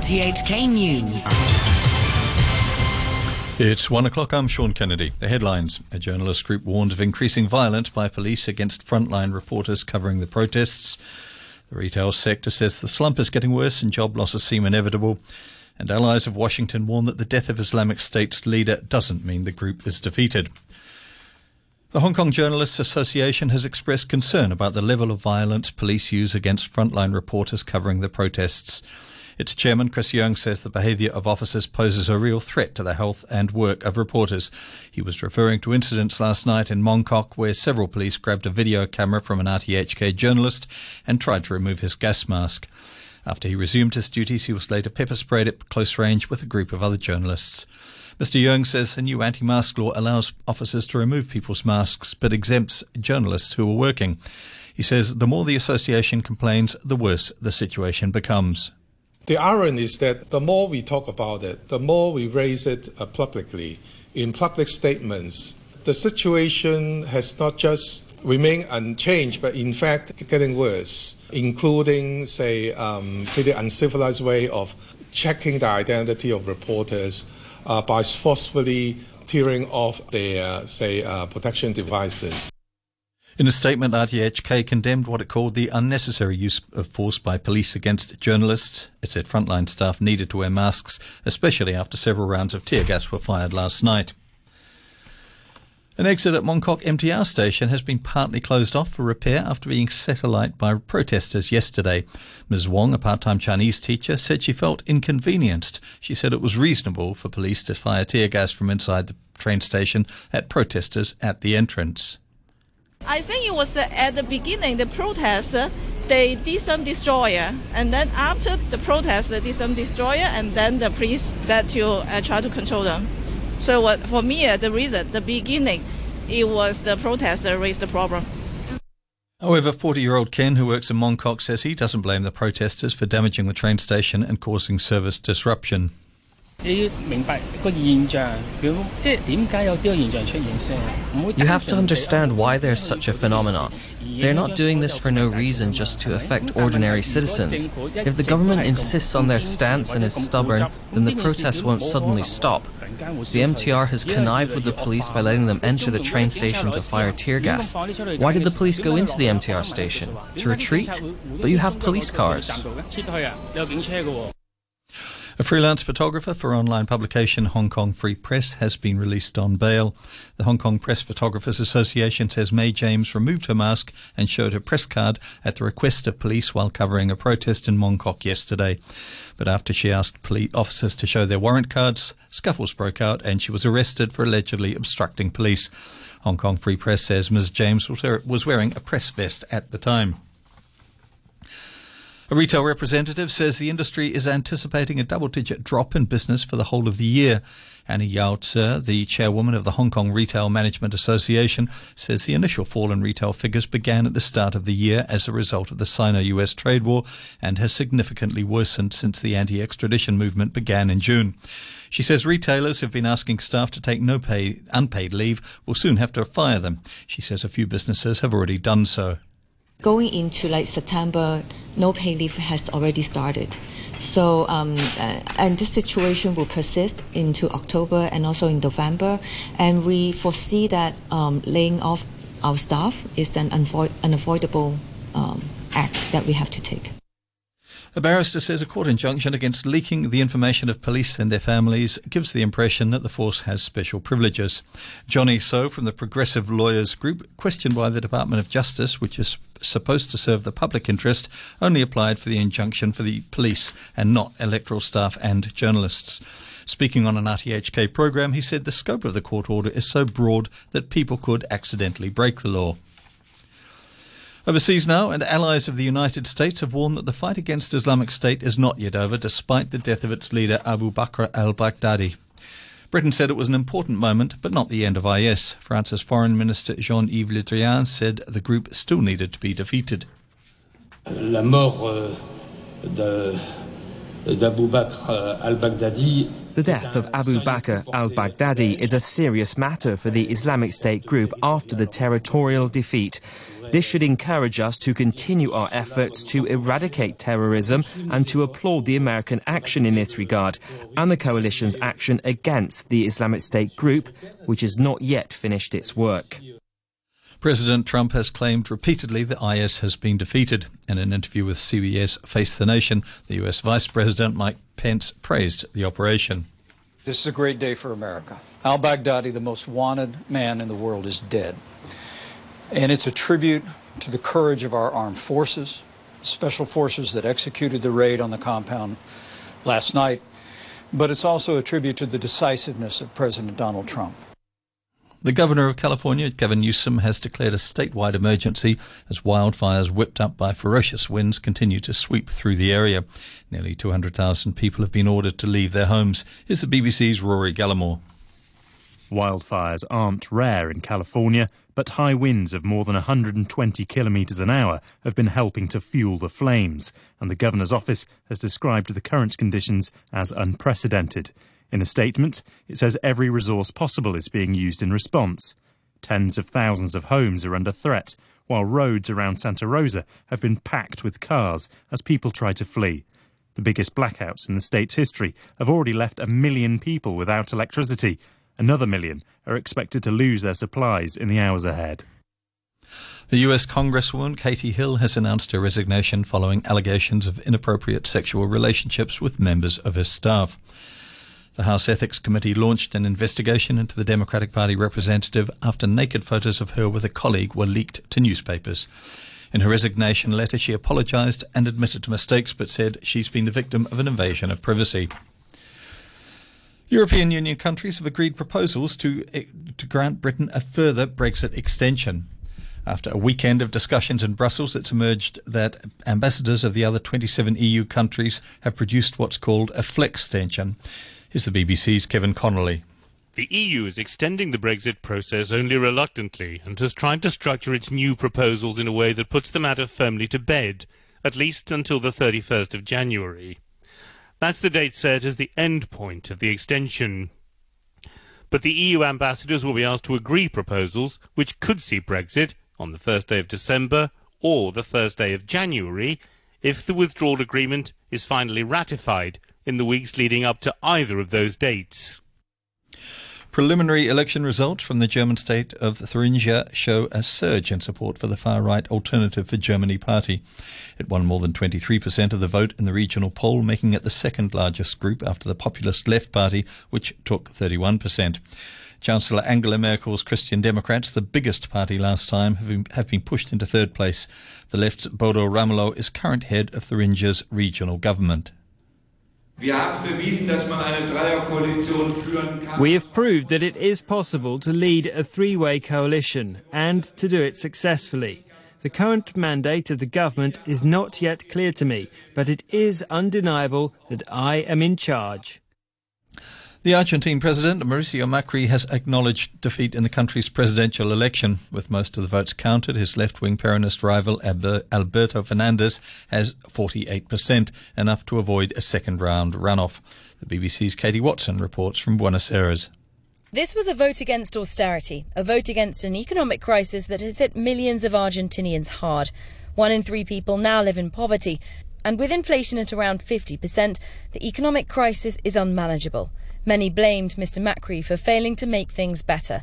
RTHK News. It's one o'clock. I'm Sean Kennedy. The headlines. A journalist group warns of increasing violence by police against frontline reporters covering the protests. The retail sector says the slump is getting worse and job losses seem inevitable. And allies of Washington warn that the death of Islamic State's leader doesn't mean the group is defeated. The Hong Kong Journalists Association has expressed concern about the level of violence police use against frontline reporters covering the protests. Its chairman, Chris Yeung, says the behaviour of officers poses a real threat to the health and work of reporters. He was referring to incidents last night in Mong Kok where several police grabbed a video camera from an RTHK journalist and tried to remove his gas mask. After he resumed his duties, he was later pepper sprayed at close range with a group of other journalists. Mr. Young says a new anti mask law allows officers to remove people's masks but exempts journalists who are working. He says the more the association complains, the worse the situation becomes. The irony is that the more we talk about it, the more we raise it uh, publicly in public statements. The situation has not just remained unchanged, but in fact getting worse, including, say, um, pretty uncivilized way of checking the identity of reporters uh, by forcefully tearing off their, say, uh, protection devices. In a statement, RTHK condemned what it called the unnecessary use of force by police against journalists. It said frontline staff needed to wear masks, especially after several rounds of tear gas were fired last night. An exit at Mong Kok MTR station has been partly closed off for repair after being set alight by protesters yesterday. Ms. Wong, a part-time Chinese teacher, said she felt inconvenienced. She said it was reasonable for police to fire tear gas from inside the train station at protesters at the entrance. I think it was uh, at the beginning, the protest, uh, they did some destroyer, and then after the protest, they did some destroyer, and then the police that to uh, try to control them. So uh, for me, uh, the reason, the beginning, it was the protest that raised the problem. However, 40 year old Ken, who works in Mong Kok, says he doesn't blame the protesters for damaging the train station and causing service disruption. You have to understand why there's such a phenomenon. They're not doing this for no reason just to affect ordinary citizens. If the government insists on their stance and is stubborn, then the protests won't suddenly stop. The MTR has connived with the police by letting them enter the train station to fire tear gas. Why did the police go into the MTR station? To retreat? But you have police cars. A freelance photographer for online publication Hong Kong Free Press has been released on bail. The Hong Kong Press Photographers Association says May James removed her mask and showed her press card at the request of police while covering a protest in Mong Kok yesterday. But after she asked police officers to show their warrant cards, scuffles broke out and she was arrested for allegedly obstructing police. Hong Kong Free Press says Ms. James was wearing a press vest at the time. A retail representative says the industry is anticipating a double digit drop in business for the whole of the year. Annie Yau Tse, the chairwoman of the Hong Kong Retail Management Association, says the initial fall in retail figures began at the start of the year as a result of the Sino US trade war and has significantly worsened since the anti extradition movement began in June. She says retailers who've been asking staff to take no pay, unpaid leave will soon have to fire them. She says a few businesses have already done so. Going into like September, no pay leave has already started. So, um, uh, and this situation will persist into October and also in November. And we foresee that um, laying off our staff is an unavoidable um, act that we have to take. A barrister says a court injunction against leaking the information of police and their families gives the impression that the force has special privileges. Johnny So from the Progressive Lawyers Group questioned why the Department of Justice, which is supposed to serve the public interest, only applied for the injunction for the police and not electoral staff and journalists. Speaking on an RTHK program, he said the scope of the court order is so broad that people could accidentally break the law. Overseas now, and allies of the United States have warned that the fight against Islamic State is not yet over, despite the death of its leader Abu Bakr al Baghdadi. Britain said it was an important moment, but not the end of IS. France's Foreign Minister Jean Yves Le Drian said the group still needed to be defeated. La mort euh, d'Abu Bakr euh, al Baghdadi the death of Abu Bakr al Baghdadi is a serious matter for the Islamic State group after the territorial defeat. This should encourage us to continue our efforts to eradicate terrorism and to applaud the American action in this regard and the coalition's action against the Islamic State group, which has not yet finished its work. President Trump has claimed repeatedly that IS has been defeated. In an interview with CBS Face the Nation, the US Vice President Mike Pence praised the operation. This is a great day for America. Al Baghdadi, the most wanted man in the world, is dead. And it's a tribute to the courage of our armed forces, special forces that executed the raid on the compound last night, but it's also a tribute to the decisiveness of President Donald Trump. The governor of California, Gavin Newsom, has declared a statewide emergency as wildfires whipped up by ferocious winds continue to sweep through the area. Nearly 200,000 people have been ordered to leave their homes. Here's the BBC's Rory Gallimore. Wildfires aren't rare in California, but high winds of more than 120 kilometres an hour have been helping to fuel the flames, and the governor's office has described the current conditions as unprecedented. In a statement, it says every resource possible is being used in response. Tens of thousands of homes are under threat, while roads around Santa Rosa have been packed with cars as people try to flee. The biggest blackouts in the state's history have already left a million people without electricity. Another million are expected to lose their supplies in the hours ahead. The US Congresswoman Katie Hill has announced her resignation following allegations of inappropriate sexual relationships with members of her staff. The House Ethics Committee launched an investigation into the Democratic Party representative after naked photos of her with a colleague were leaked to newspapers. In her resignation letter, she apologised and admitted to mistakes, but said she's been the victim of an invasion of privacy. European Union countries have agreed proposals to, eh, to grant Britain a further Brexit extension. After a weekend of discussions in Brussels, it's emerged that ambassadors of the other 27 EU countries have produced what's called a flex extension. Here's the BBC's Kevin Connolly. The EU is extending the Brexit process only reluctantly and has tried to structure its new proposals in a way that puts the matter firmly to bed, at least until the 31st of January. That's the date set as the end point of the extension. But the EU ambassadors will be asked to agree proposals which could see Brexit on the first day of December or the first day of January if the withdrawal agreement is finally ratified in the weeks leading up to either of those dates. Preliminary election results from the German state of Thuringia show a surge in support for the far right Alternative for Germany party. It won more than 23% of the vote in the regional poll, making it the second largest group after the populist Left Party, which took 31%. Chancellor Angela Merkel's Christian Democrats, the biggest party last time, have been, have been pushed into third place. The left's Bodo Ramelow is current head of Thuringia's regional government. We have proved that it is possible to lead a three way coalition and to do it successfully. The current mandate of the government is not yet clear to me, but it is undeniable that I am in charge. The Argentine president, Mauricio Macri, has acknowledged defeat in the country's presidential election. With most of the votes counted, his left wing Peronist rival, Alberto Fernandez, has 48%, enough to avoid a second round runoff. The BBC's Katie Watson reports from Buenos Aires. This was a vote against austerity, a vote against an economic crisis that has hit millions of Argentinians hard. One in three people now live in poverty, and with inflation at around 50%, the economic crisis is unmanageable. Many blamed Mr. Macri for failing to make things better.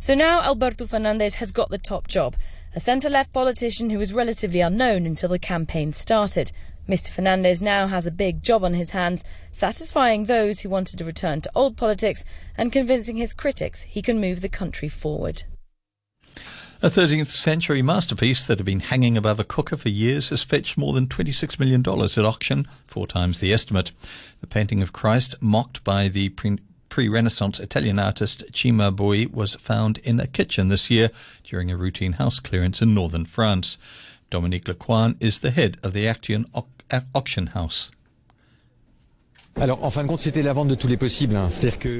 So now Alberto Fernandez has got the top job, a centre left politician who was relatively unknown until the campaign started. Mr. Fernandez now has a big job on his hands, satisfying those who wanted to return to old politics and convincing his critics he can move the country forward. A 13th century masterpiece that had been hanging above a cooker for years has fetched more than $26 million at auction, four times the estimate. The painting of Christ, mocked by the pre Renaissance Italian artist Cimabue, was found in a kitchen this year during a routine house clearance in northern France. Dominique Le Coënt is the head of the auction house.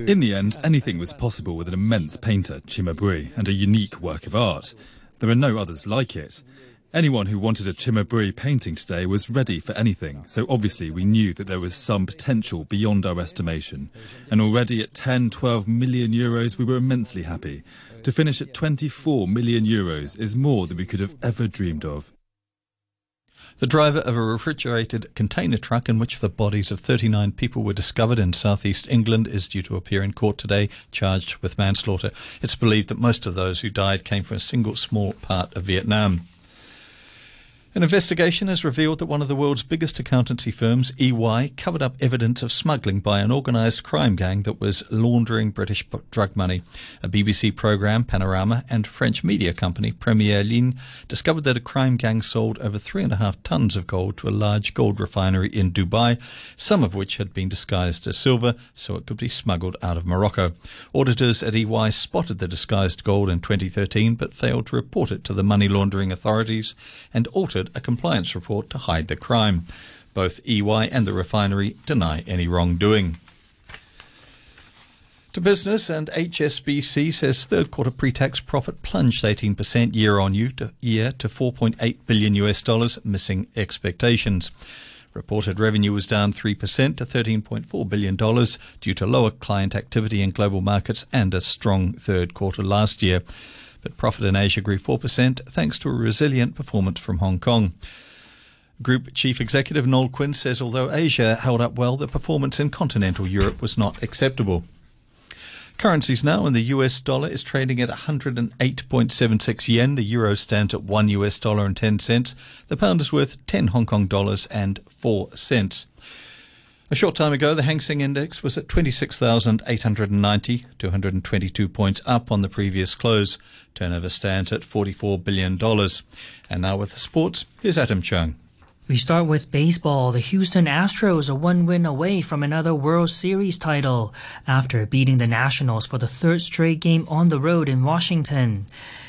In the end, anything was possible with an immense painter, Cimabue, and a unique work of art. There are no others like it. Anyone who wanted a Cimabue painting today was ready for anything, so obviously we knew that there was some potential beyond our estimation. And already at 10, 12 million euros, we were immensely happy. To finish at 24 million euros is more than we could have ever dreamed of. The driver of a refrigerated container truck in which the bodies of 39 people were discovered in southeast England is due to appear in court today, charged with manslaughter. It's believed that most of those who died came from a single small part of Vietnam. An investigation has revealed that one of the world's biggest accountancy firms, EY, covered up evidence of smuggling by an organised crime gang that was laundering British drug money. A BBC programme, Panorama, and French media company, Première Ligne, discovered that a crime gang sold over three and a half tons of gold to a large gold refinery in Dubai, some of which had been disguised as silver so it could be smuggled out of Morocco. Auditors at EY spotted the disguised gold in 2013 but failed to report it to the money laundering authorities and altered a compliance report to hide the crime. Both EY and the refinery deny any wrongdoing. To business, and HSBC says third quarter pre-tax profit plunged 18% year on year to 4.8 billion US dollars, missing expectations. Reported revenue was down 3% to $13.4 billion due to lower client activity in global markets and a strong third quarter last year but profit in Asia grew 4% thanks to a resilient performance from Hong Kong. Group Chief Executive Noel Quinn says although Asia held up well, the performance in continental Europe was not acceptable. Currencies now, and the US dollar is trading at 108.76 yen. The euro stands at 1 US dollar and 10 cents. The pound is worth 10 Hong Kong dollars and 4 cents. A short time ago, the Hang Seng Index was at 26,890, 222 points up on the previous close. Turnover stands at $44 billion. And now with the sports, here's Adam Chung. We start with baseball. The Houston Astros are one win away from another World Series title after beating the Nationals for the third straight game on the road in Washington.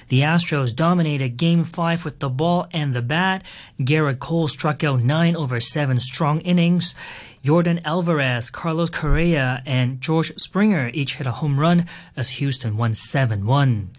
The Astros dominated Game 5 with the ball and the bat. Gerrit Cole struck out 9 over 7 strong innings. Yordan Alvarez, Carlos Correa, and George Springer each hit a home run as Houston won 7 1.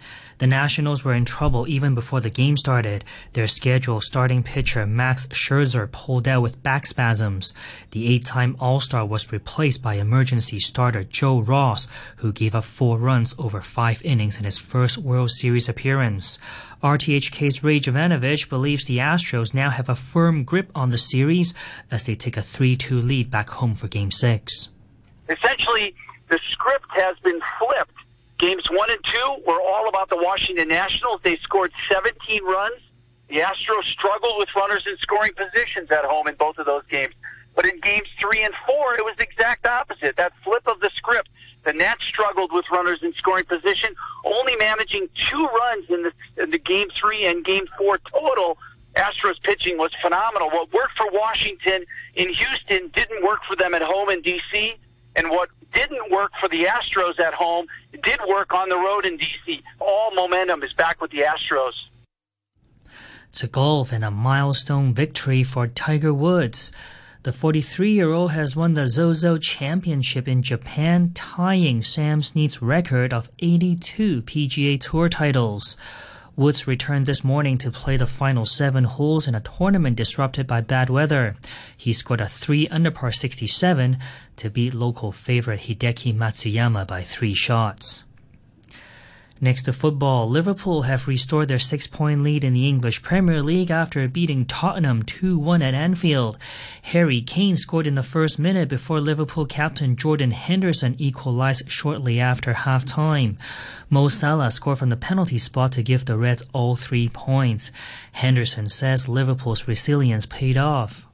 The Nationals were in trouble even before the game started. Their scheduled starting pitcher Max Scherzer pulled out with back spasms. The eight-time All-Star was replaced by emergency starter Joe Ross, who gave up four runs over five innings in his first World Series appearance. RTHK's Ray Jovanovich believes the Astros now have a firm grip on the series as they take a 3-2 lead back home for Game 6. Essentially, the script has been flipped Games one and two were all about the Washington Nationals. They scored 17 runs. The Astros struggled with runners in scoring positions at home in both of those games. But in games three and four, it was the exact opposite. That flip of the script. The Nats struggled with runners in scoring position, only managing two runs in the, in the game three and game four total. Astros pitching was phenomenal. What worked for Washington in Houston didn't work for them at home in D.C. And what didn't work for the Astros at home did work on the road in D.C. All momentum is back with the Astros. To golf and a milestone victory for Tiger Woods. The 43 year old has won the Zozo Championship in Japan, tying Sam Snead's record of 82 PGA Tour titles. Woods returned this morning to play the final seven holes in a tournament disrupted by bad weather. He scored a 3 under par 67 to beat local favorite Hideki Matsuyama by three shots. Next to football, Liverpool have restored their six-point lead in the English Premier League after beating Tottenham 2-1 at Anfield. Harry Kane scored in the first minute before Liverpool captain Jordan Henderson equalized shortly after half-time. Mo Salah scored from the penalty spot to give the Reds all three points. Henderson says Liverpool's resilience paid off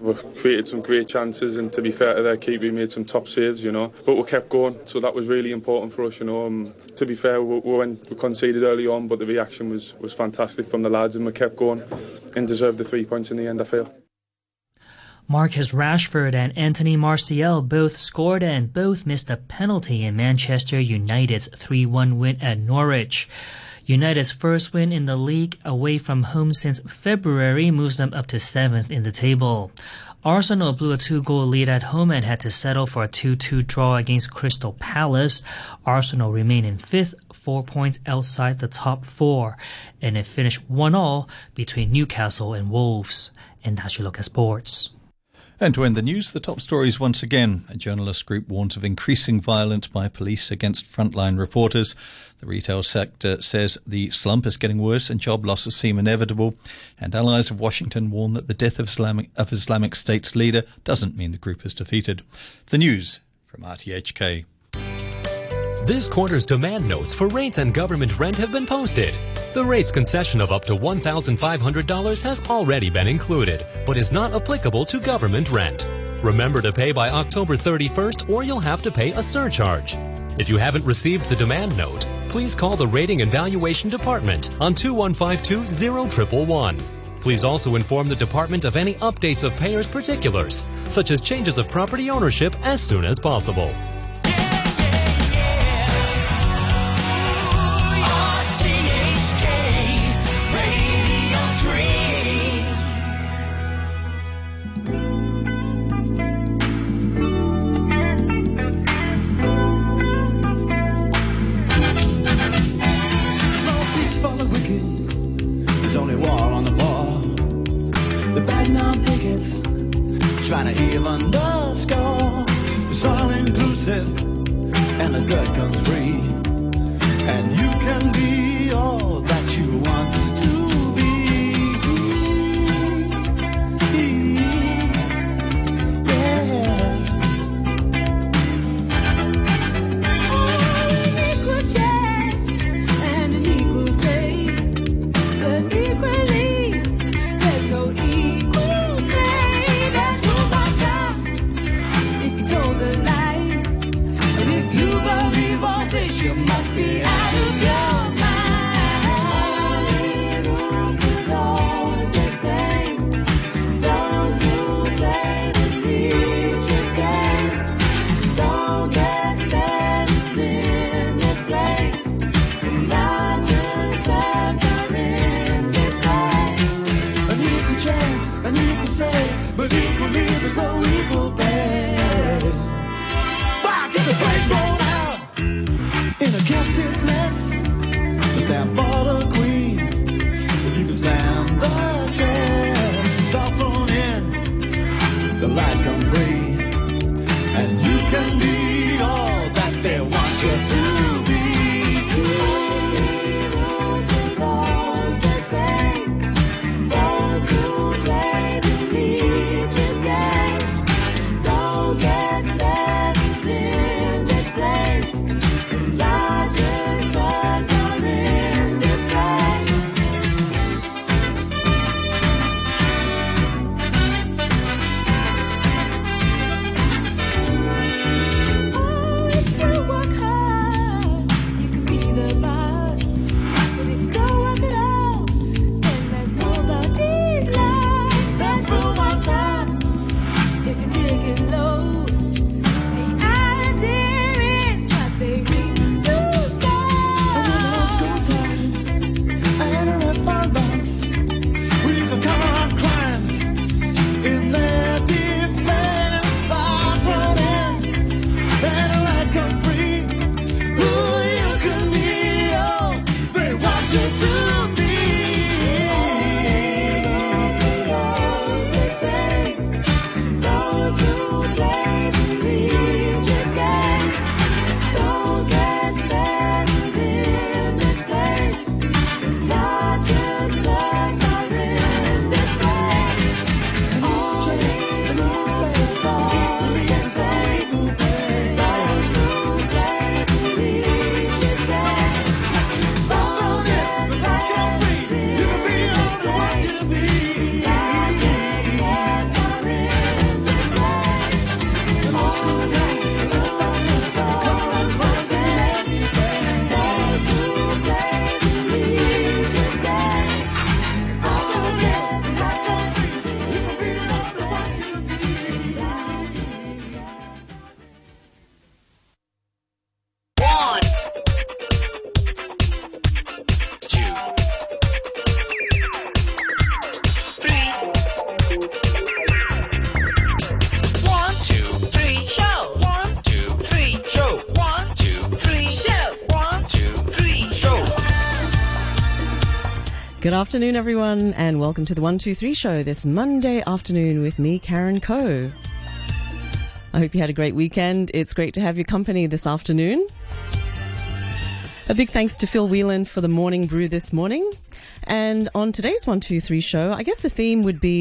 we've created some great chances and to be fair to their keeper we made some top saves you know. But we kept going so that was really important for us you know. Um, to be fair we, we, went, we conceded early on but the reaction was, was fantastic from the lads and we kept going and deserved the three points in the end I feel. Marcus Rashford and Anthony Martial both scored and both missed a penalty in Manchester United's 3-1 win at Norwich. United's first win in the league away from home since February moves them up to seventh in the table. Arsenal blew a two-goal lead at home and had to settle for a 2-2 draw against Crystal Palace. Arsenal remain in fifth, four points outside the top four, and it finished one-all between Newcastle and Wolves. And that's your look at sports. And to end the news, the top stories once again. A journalist group warns of increasing violence by police against frontline reporters. The retail sector says the slump is getting worse and job losses seem inevitable. And allies of Washington warn that the death of Islamic, of Islamic State's leader doesn't mean the group is defeated. The news from RTHK. This quarter's demand notes for rates and government rent have been posted. The rates concession of up to $1,500 has already been included, but is not applicable to government rent. Remember to pay by October 31st or you'll have to pay a surcharge. If you haven't received the demand note, please call the Rating and Valuation Department on 2152 Please also inform the department of any updates of payers' particulars, such as changes of property ownership as soon as possible. Afternoon, everyone, and welcome to the 123 show this Monday afternoon with me, Karen Coe. I hope you had a great weekend. It's great to have your company this afternoon. A big thanks to Phil Whelan for the morning brew this morning. And on today's 123 show, I guess the theme would be